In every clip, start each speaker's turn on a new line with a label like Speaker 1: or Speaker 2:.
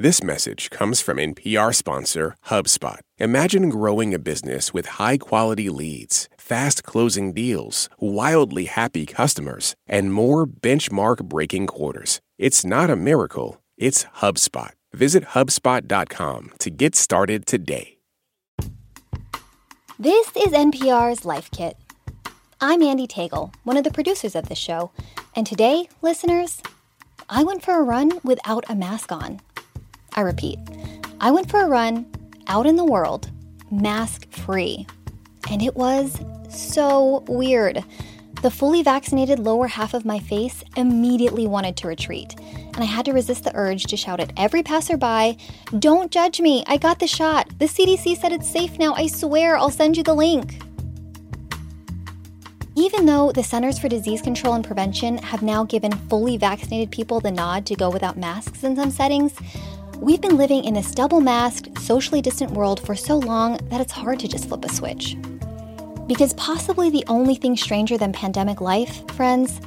Speaker 1: This message comes from NPR sponsor HubSpot. Imagine growing a business with high quality leads, fast closing deals, wildly happy customers, and more benchmark breaking quarters. It's not a miracle, it's HubSpot. Visit HubSpot.com to get started today.
Speaker 2: This is NPR's Life Kit. I'm Andee Tagle, one of the producers of the show, and today, listeners, I went for a run without a mask on. I repeat, I went for a run out in the world, mask free, and it was so weird. The fully vaccinated lower half of my face immediately wanted to retreat, and I had to resist the urge to shout at every passerby, Don't judge me! I got the shot! The CDC said it's safe now! I swear I'll send you the link! Even though the Centers for Disease Control and Prevention have now given fully vaccinated people the nod to go without masks in some settings, We've been living in this double masked, socially distant world for so long that it's hard to just flip a switch. Because possibly the only thing stranger than pandemic life, friends,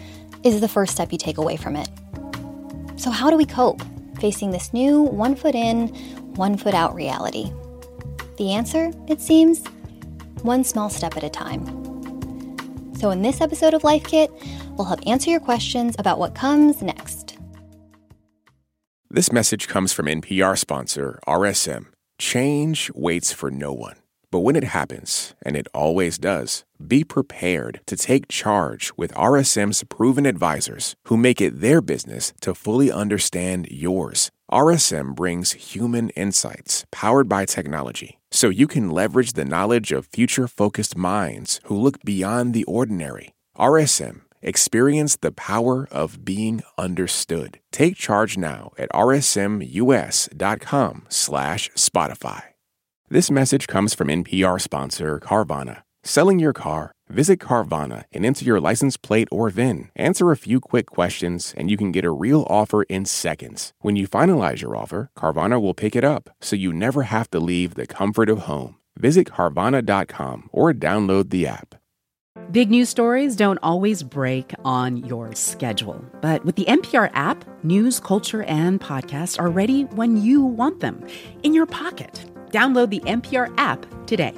Speaker 2: is the first step you take away from it. So, how do we cope facing this new one foot in, one foot out reality? The answer, it seems, one small step at a time. So, in this episode of Life Kit, we'll help answer your questions about what comes next.
Speaker 1: This message comes from NPR sponsor RSM. Change waits for no one. But when it happens, and it always does, be prepared to take charge with RSM's proven advisors who make it their business to fully understand yours. RSM brings human insights powered by technology so you can leverage the knowledge of future focused minds who look beyond the ordinary. RSM Experience the power of being understood. Take charge now at rsmus.com slash Spotify. This message comes from NPR sponsor Carvana. Selling your car? Visit Carvana and enter your license plate or VIN. Answer a few quick questions, and you can get a real offer in seconds. When you finalize your offer, Carvana will pick it up, so you never have to leave the comfort of home. Visit Carvana.com or download the app.
Speaker 3: Big news stories don't always break on your schedule, but with the NPR app, news, culture, and podcasts are ready when you want them in your pocket. Download the NPR app today.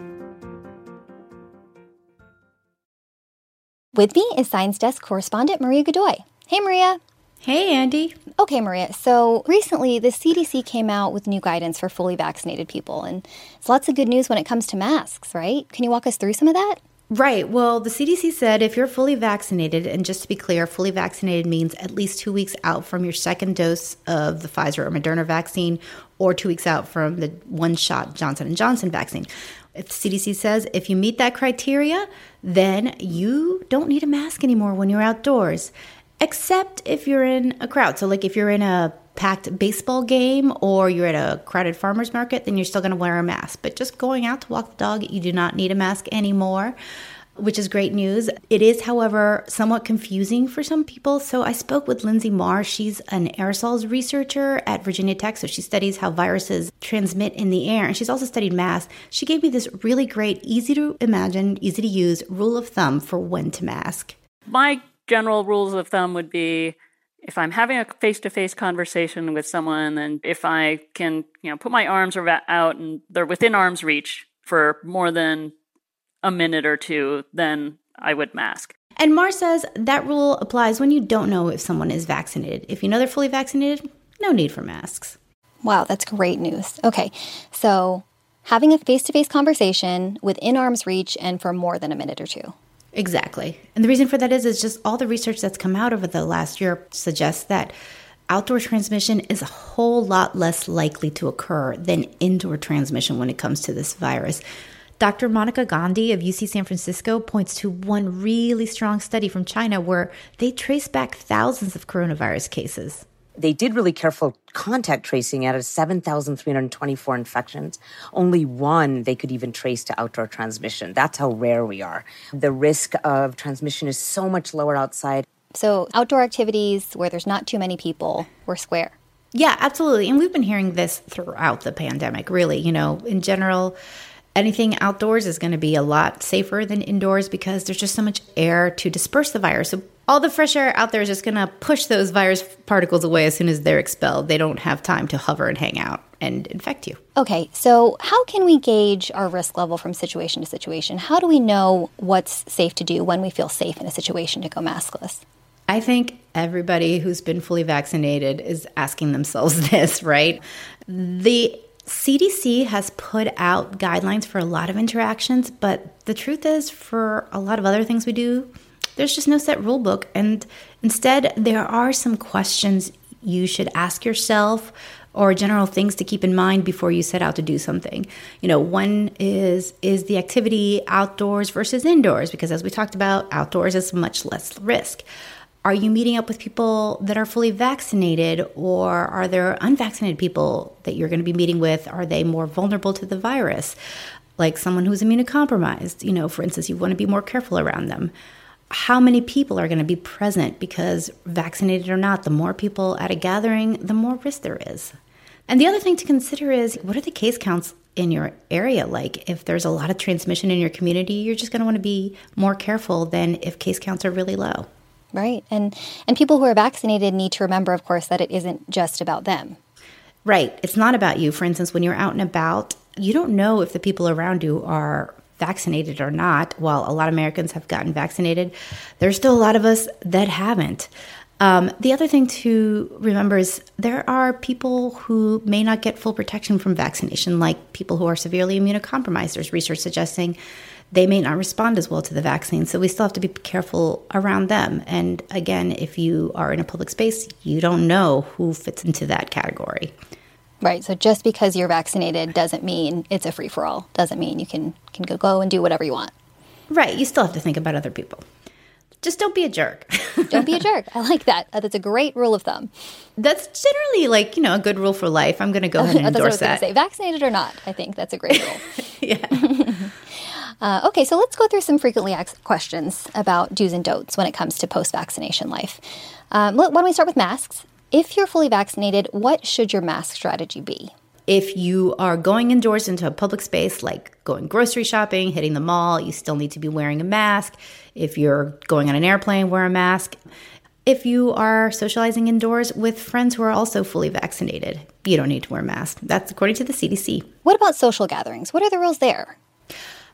Speaker 2: With me is Science Desk correspondent Maria Godoy. Hey, Maria.
Speaker 4: Hey, Andy.
Speaker 2: Okay, Maria. So recently, the CDC came out with new guidance for fully vaccinated people, and it's lots of good news when it comes to masks, right? Can you walk us through some of that?
Speaker 4: Right. Well, the CDC said if you're fully vaccinated, and just to be clear, fully vaccinated means at least two weeks out from your second dose of the Pfizer or Moderna vaccine, or two weeks out from the one-shot Johnson and Johnson vaccine. If the CDC says if you meet that criteria, then you don't need a mask anymore when you're outdoors except if you're in a crowd. So, like if you're in a packed baseball game or you're at a crowded farmer's market, then you're still going to wear a mask. But just going out to walk the dog, you do not need a mask anymore, which is great news. It is, however, somewhat confusing for some people. So I spoke with Linsey Marr. She's an aerosols researcher at Virginia Tech. So she studies how viruses transmit in the air. And she's also studied masks. She gave me this really great, easy to imagine, easy to use rule of thumb for when to mask.
Speaker 5: My general rules of thumb would be if I'm having a face-to-face conversation with someone and if I can, you know, put my arms out and they're within arm's reach for more than a minute or two, then I would mask.
Speaker 4: And Marr says that rule applies when you don't know if someone is vaccinated. If you know they're fully vaccinated, no need for masks.
Speaker 2: Wow, that's great news. Okay, so having a face to face conversation within arm's reach and for more than a minute or two.
Speaker 4: Exactly. And the reason for that is is just all the research that's come out over the last year suggests that outdoor transmission is a whole lot less likely to occur than indoor transmission when it comes to this virus. Dr. Monica Gandhi of UC San Francisco points to one really strong study from China where they trace back thousands of coronavirus cases
Speaker 6: they did really careful contact tracing out of 7,324 infections. Only one they could even trace to outdoor transmission. That's how rare we are. The risk of transmission is so much lower outside.
Speaker 2: So, outdoor activities where there's not too many people, we're square.
Speaker 4: Yeah, absolutely. And we've been hearing this throughout the pandemic, really. You know, in general, anything outdoors is going to be a lot safer than indoors because there's just so much air to disperse the virus. So all the fresh air out there is just going to push those virus particles away as soon as they're expelled. They don't have time to hover and hang out and infect you.
Speaker 2: Okay, so how can we gauge our risk level from situation to situation? How do we know what's safe to do when we feel safe in a situation to go maskless?
Speaker 4: I think everybody who's been fully vaccinated is asking themselves this, right? The CDC has put out guidelines for a lot of interactions, but the truth is, for a lot of other things we do, there's just no set rule book. And instead, there are some questions you should ask yourself or general things to keep in mind before you set out to do something. You know, one is is the activity outdoors versus indoors because as we talked about, outdoors is much less risk. Are you meeting up with people that are fully vaccinated or are there unvaccinated people that you're going to be meeting with? Are they more vulnerable to the virus? Like someone who's immunocompromised, you know, for instance, you want to be more careful around them how many people are going to be present because vaccinated or not, the more people at a gathering, the more risk there is. And the other thing to consider is what are the case counts in your area like? If there's a lot of transmission in your community, you're just going to want to be more careful than if case counts are really low.
Speaker 2: Right. And and people who are vaccinated need to remember of course that it isn't just about them.
Speaker 4: Right. It's not about you. For instance, when you're out and about, you don't know if the people around you are vaccinated or not, while a lot of Americans have gotten vaccinated, there's still a lot of us that haven't. Um, the other thing to remember is there are people who may not get full protection from vaccination, like people who are severely immunocompromised. There's research suggesting they may not respond as well to the vaccine. So we still have to be careful around them. And again, if you are in a public space, you don't know who fits into that category.
Speaker 2: Right. So just because you're vaccinated doesn't mean it's a free for all. Doesn't mean you can can go, go and do whatever you want.
Speaker 4: Right. You still have to think about other people. Just don't be a jerk.
Speaker 2: don't be a jerk. I like that. That's a great rule of thumb.
Speaker 4: That's generally like you know a good rule for life. I'm going to go ahead and endorse that. Say
Speaker 2: vaccinated or not. I think that's a great
Speaker 4: rule. yeah.
Speaker 2: Uh, okay, so let's go through some frequently asked questions about do's and don'ts when it comes to post vaccination life. Um, why don't we start with masks? If you're fully vaccinated, what should your mask strategy be?
Speaker 4: If you are going indoors into a public space like going grocery shopping, hitting the mall, you still need to be wearing a mask. If you're going on an airplane, wear a mask. If you are socializing indoors with friends who are also fully vaccinated, you don't need to wear a mask. That's according to the CDC.
Speaker 2: What about social gatherings? What are the rules there?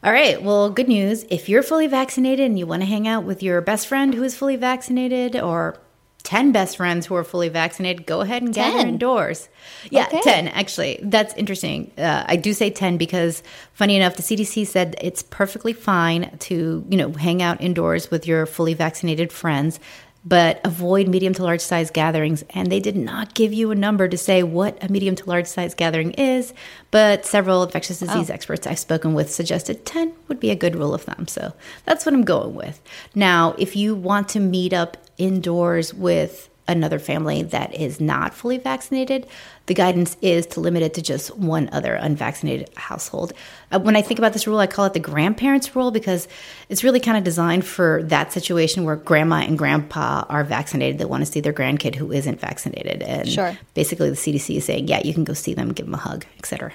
Speaker 4: All right, well, good news. If you're fully vaccinated and you want to hang out with your best friend who is fully vaccinated or 10 best friends who are fully vaccinated, go ahead and gather indoors. Yeah, okay. 10, actually. That's interesting. Uh, I do say 10 because, funny enough, the CDC said it's perfectly fine to, you know, hang out indoors with your fully vaccinated friends but avoid medium to large size gatherings. And they did not give you a number to say what a medium to large size gathering is, but several infectious disease oh. experts I've spoken with suggested 10 would be a good rule of thumb. So that's what I'm going with. Now, if you want to meet up indoors with another family that is not fully vaccinated, the guidance is to limit it to just one other unvaccinated household. Uh, when I think about this rule, I call it the grandparents rule because it's really kind of designed for that situation where grandma and grandpa are vaccinated. They want to see their grandkid who isn't vaccinated.
Speaker 2: And sure.
Speaker 4: basically, the CDC is saying, yeah, you can go see them, give them a hug, etc.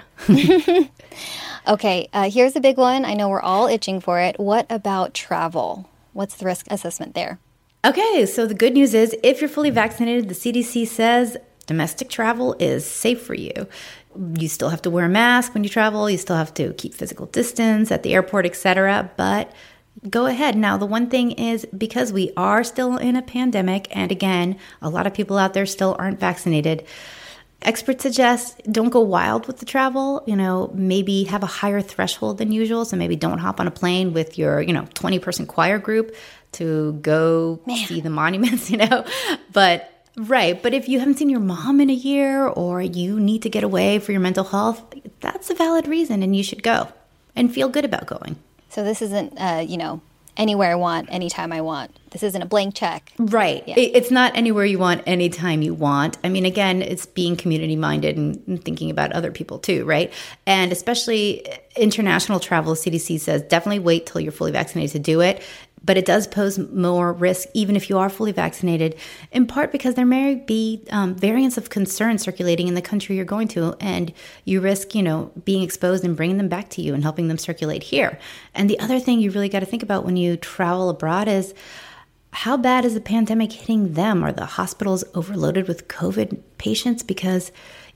Speaker 2: okay, uh, here's a big one. I know we're all itching for it. What about travel? What's the risk assessment there?
Speaker 4: Okay, so the good news is if you're fully vaccinated, the CDC says domestic travel is safe for you. You still have to wear a mask when you travel, you still have to keep physical distance at the airport, etc., but go ahead. Now, the one thing is because we are still in a pandemic and again, a lot of people out there still aren't vaccinated, Experts suggest don't go wild with the travel, you know, maybe have a higher threshold than usual. So maybe don't hop on a plane with your, you know, 20 person choir group to go Man. see the monuments, you know. But Right. But if you haven't seen your mom in a year or you need to get away for your mental health, that's a valid reason and you should go and feel good about going.
Speaker 2: So this isn't, uh, you know, anywhere I want, anytime I want. This isn't a blank check.
Speaker 4: Right. Yeah. It's not anywhere you want, anytime you want. I mean, again, it's being community minded and thinking about other people too, right? And especially eh, international travel, CDC says definitely wait till you're fully vaccinated to do it but it does pose more risk even if you are fully vaccinated, in part because there may be um, variants of concern circulating in the country you're going to, and you risk, you know, being exposed and bringing them back to you and helping them circulate here. And the other thing you really got to think about when you travel abroad is how bad is the pandemic hitting them? Are the hospitals overloaded with COVID patients? Because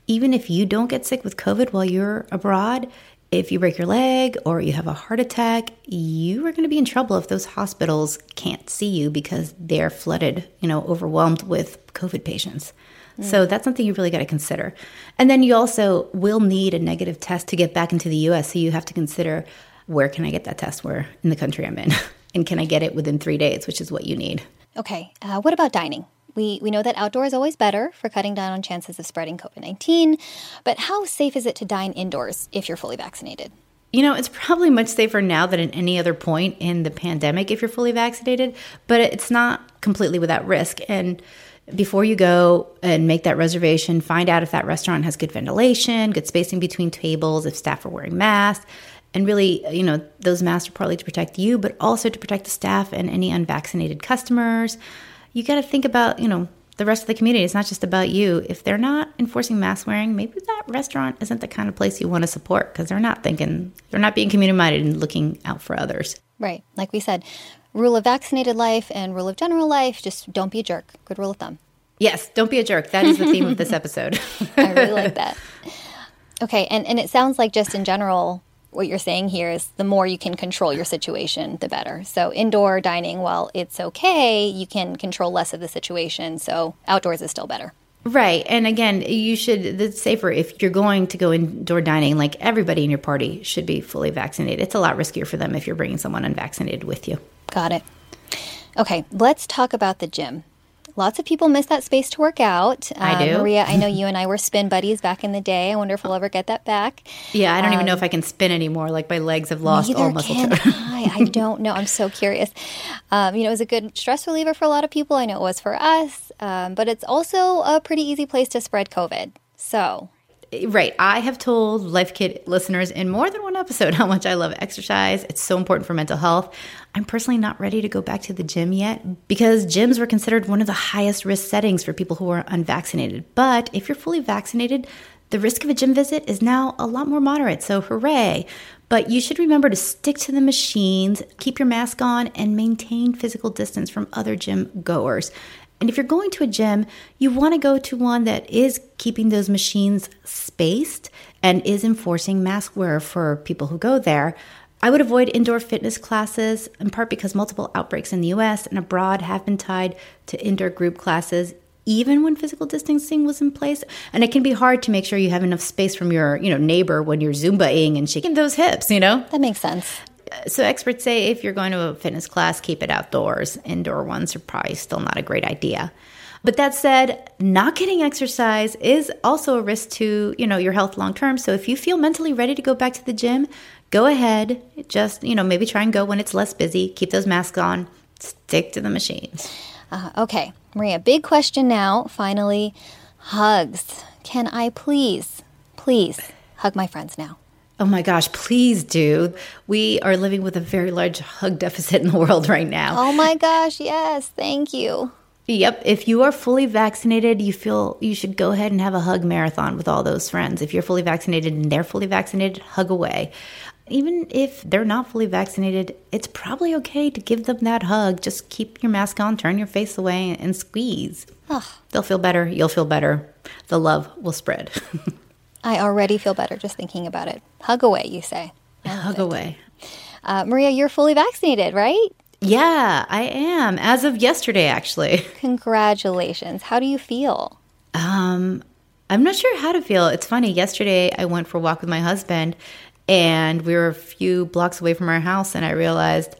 Speaker 4: even if you don't get sick with COVID while you're abroad, if you break your leg or you have a heart attack, you are going to be in trouble if those hospitals can't see you because they're flooded, you know, overwhelmed with COVID patients. Mm. So that's something you really got to consider. And then you also will need a negative test to get back into the US. So you have to consider where can I get that test? Where in the country I'm in? and can I get it within three days, which is what you need?
Speaker 2: Okay. Uh, what about dining? We, we know that outdoor is always better for cutting down on chances of spreading COVID 19, but how safe is it to dine indoors if you're fully vaccinated?
Speaker 4: You know, it's probably much safer now than at any other point in the pandemic if you're fully vaccinated, but it's not completely without risk. And before you go and make that reservation, find out if that restaurant has good ventilation, good spacing between tables, if staff are wearing masks. And really, you know, those masks are partly to protect you, but also to protect the staff and any unvaccinated customers you got to think about, you know, the rest of the community. It's not just about you. If they're not enforcing mask wearing, maybe that restaurant isn't the kind of place you want to support because they're not thinking, they're not being community minded and looking out for others.
Speaker 2: Right. Like we said, rule of vaccinated life and rule of general life just don't be a jerk. Good rule of thumb.
Speaker 4: Yes, don't be a jerk. That is the theme of this episode.
Speaker 2: I really like that. Okay, and, and it sounds like just in general, what you're saying here is the more you can control your situation, the better. So, indoor dining, while it's okay, you can control less of the situation. So, outdoors is still better.
Speaker 4: Right. And again, you should, It's safer if you're going to go indoor dining, like everybody in your party should be fully vaccinated. It's a lot riskier for them if you're bringing someone unvaccinated with you.
Speaker 2: Got it. Okay, let's talk about the gym. Lots of people miss that space to work out. Um,
Speaker 4: I uh, do.
Speaker 2: Maria, I know you and I were spin buddies back in the day. I wonder if we'll ever get that back.
Speaker 4: Yeah, I don't um, even know if um, I can spin anymore. Like my legs have lost all muscle
Speaker 2: can tone. I. I don't know. I'm so curious. Um, you know, it was a good stress reliever for a lot of people. I know it was for us, um, but it's also a pretty easy place to spread COVID. So
Speaker 4: right. I have told Life Kit listeners in more than one episode how much I love exercise. It's so important for mental health. I'm personally not ready to go back to the gym yet because gyms were considered one of the highest risk settings for people who are unvaccinated. But if you're fully vaccinated, the risk of a gym visit is now a lot more moderate, so hooray. But you should remember to stick to the machines, keep your mask on, and maintain physical distance from other gym goers. And if you're going to a gym, you want to go to one that is keeping those machines spaced and is enforcing mask wear for people who go there. I would avoid indoor fitness classes, in part because multiple outbreaks in the US and abroad have been tied to indoor group classes, even when physical distancing was in place. And it can be hard to make sure you have enough space from your, you know, neighbor when you're zumbaing and shaking those hips, you know?
Speaker 2: That makes sense.
Speaker 4: So experts say if you're going to a fitness class, keep it outdoors. Indoor ones are probably still not a great idea. But that said, not getting exercise is also a risk to, you know, your health long term. So if you feel mentally ready to go back to the gym, go ahead, just, you know, maybe try and go when it's less busy, keep those masks on, stick to the machines. Uh,
Speaker 2: okay, Maria, big question now, finally hugs. Can I please, please hug my friends now?
Speaker 4: Oh my gosh, please do. We are living with a very large hug deficit in the world right now.
Speaker 2: Oh my gosh, yes, thank you.
Speaker 4: Yep, if you are fully vaccinated, you feel you should go ahead and have a hug marathon with all those friends. If you're fully vaccinated and they're fully vaccinated, hug away even if they're not fully vaccinated, it's probably okay to give them that hug. Just keep your mask on, turn your face away, and squeeze. Ugh. They'll feel better. You'll feel better. The love will spread.
Speaker 2: I already feel better just thinking about it. Hug away, you say.
Speaker 4: Hug it. away. Uh,
Speaker 2: Maria, you're fully vaccinated, right?
Speaker 4: Yeah, I am. As of yesterday, actually.
Speaker 2: Congratulations. How do you feel?
Speaker 4: Um, I'm not sure how to feel. It's funny. Yesterday, I went for a walk with my husband, and we were a few blocks away from our house, and I realized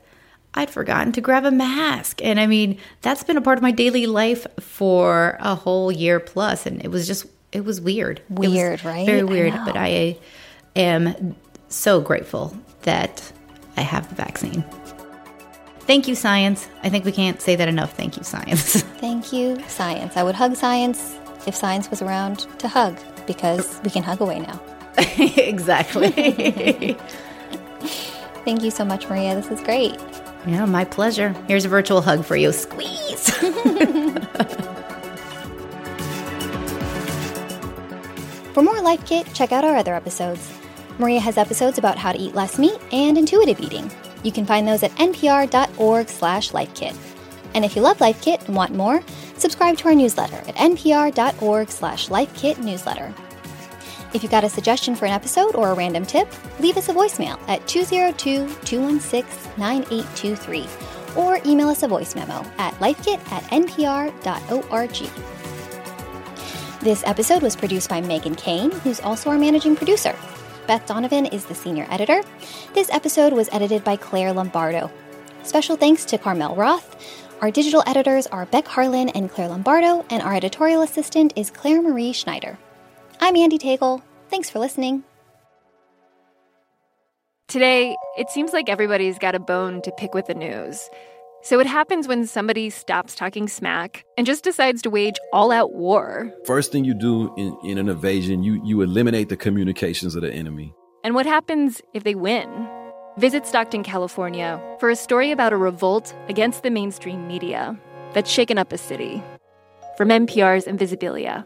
Speaker 4: I'd forgotten to grab a mask. And I mean, that's been a part of my daily life for a whole year plus, and it was just it was weird.
Speaker 2: Weird, was right?
Speaker 4: Very weird. I but I am so grateful that I have the vaccine. Thank you, science. I think we can't say that enough. Thank you, science.
Speaker 2: Thank you, science. I would hug science if science was around to hug because we can hug away now.
Speaker 4: exactly.
Speaker 2: Thank you so much, Maria. This is great.
Speaker 4: Yeah, my pleasure. Here's a virtual hug for you. Squeeze.
Speaker 2: for more Life Kit, check out our other episodes. Maria has episodes about how to eat less meat and intuitive eating. You can find those at npr.org slash lifekit. And if you love Life Kit and want more, subscribe to our newsletter at npr.org slash lifekit newsletter. If you have got a suggestion for an episode or a random tip, leave us a voicemail at 202 216 9823 or email us a voice memo at lifekit at npr.org. This episode was produced by Meghan Keane, who's also our managing producer. Beth Donovan is the senior editor. This episode was edited by Clare Lombardo. Special thanks to Carmel Wroth. Our digital editors are Beck Harlan and Clare Lombardo, and our editorial assistant is Clare Marie Schneider. I'm Andee Tagle. Thanks for listening.
Speaker 7: Today, it seems like everybody's got a bone to pick with the news. So it happens when somebody stops talking smack and just decides to wage all out war.
Speaker 8: First thing you do in, in an invasion, you, you eliminate the communications of the enemy.
Speaker 7: And what happens if they win? Visit Stockton, California for a story about a revolt against the mainstream media that's shaken up a city. From NPR's Invisibilia.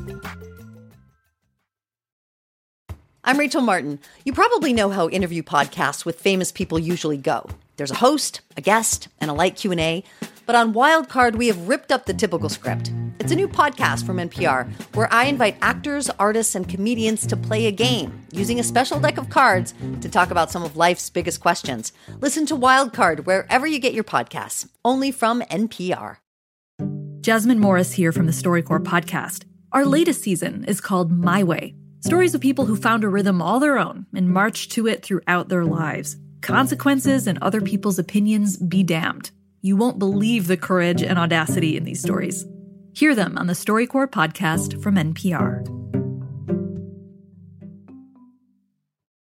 Speaker 9: I'm Rachel Martin. You probably know how interview podcasts with famous people usually go. There's a host, a guest, and a light Q&A, but on Wildcard we have ripped up the typical script. It's a new podcast from NPR where I invite actors, artists, and comedians to play a game using a special deck of cards to talk about some of life's biggest questions. Listen to Wildcard wherever you get your podcasts, only from NPR.
Speaker 10: Jasmine Morris here from the StoryCorps podcast. Our latest season is called My Way Stories of people who found a rhythm all their own and marched to it throughout their lives. Consequences and other people's opinions be damned. You won't believe the courage and audacity in these stories. Hear them on the StoryCorps podcast from NPR.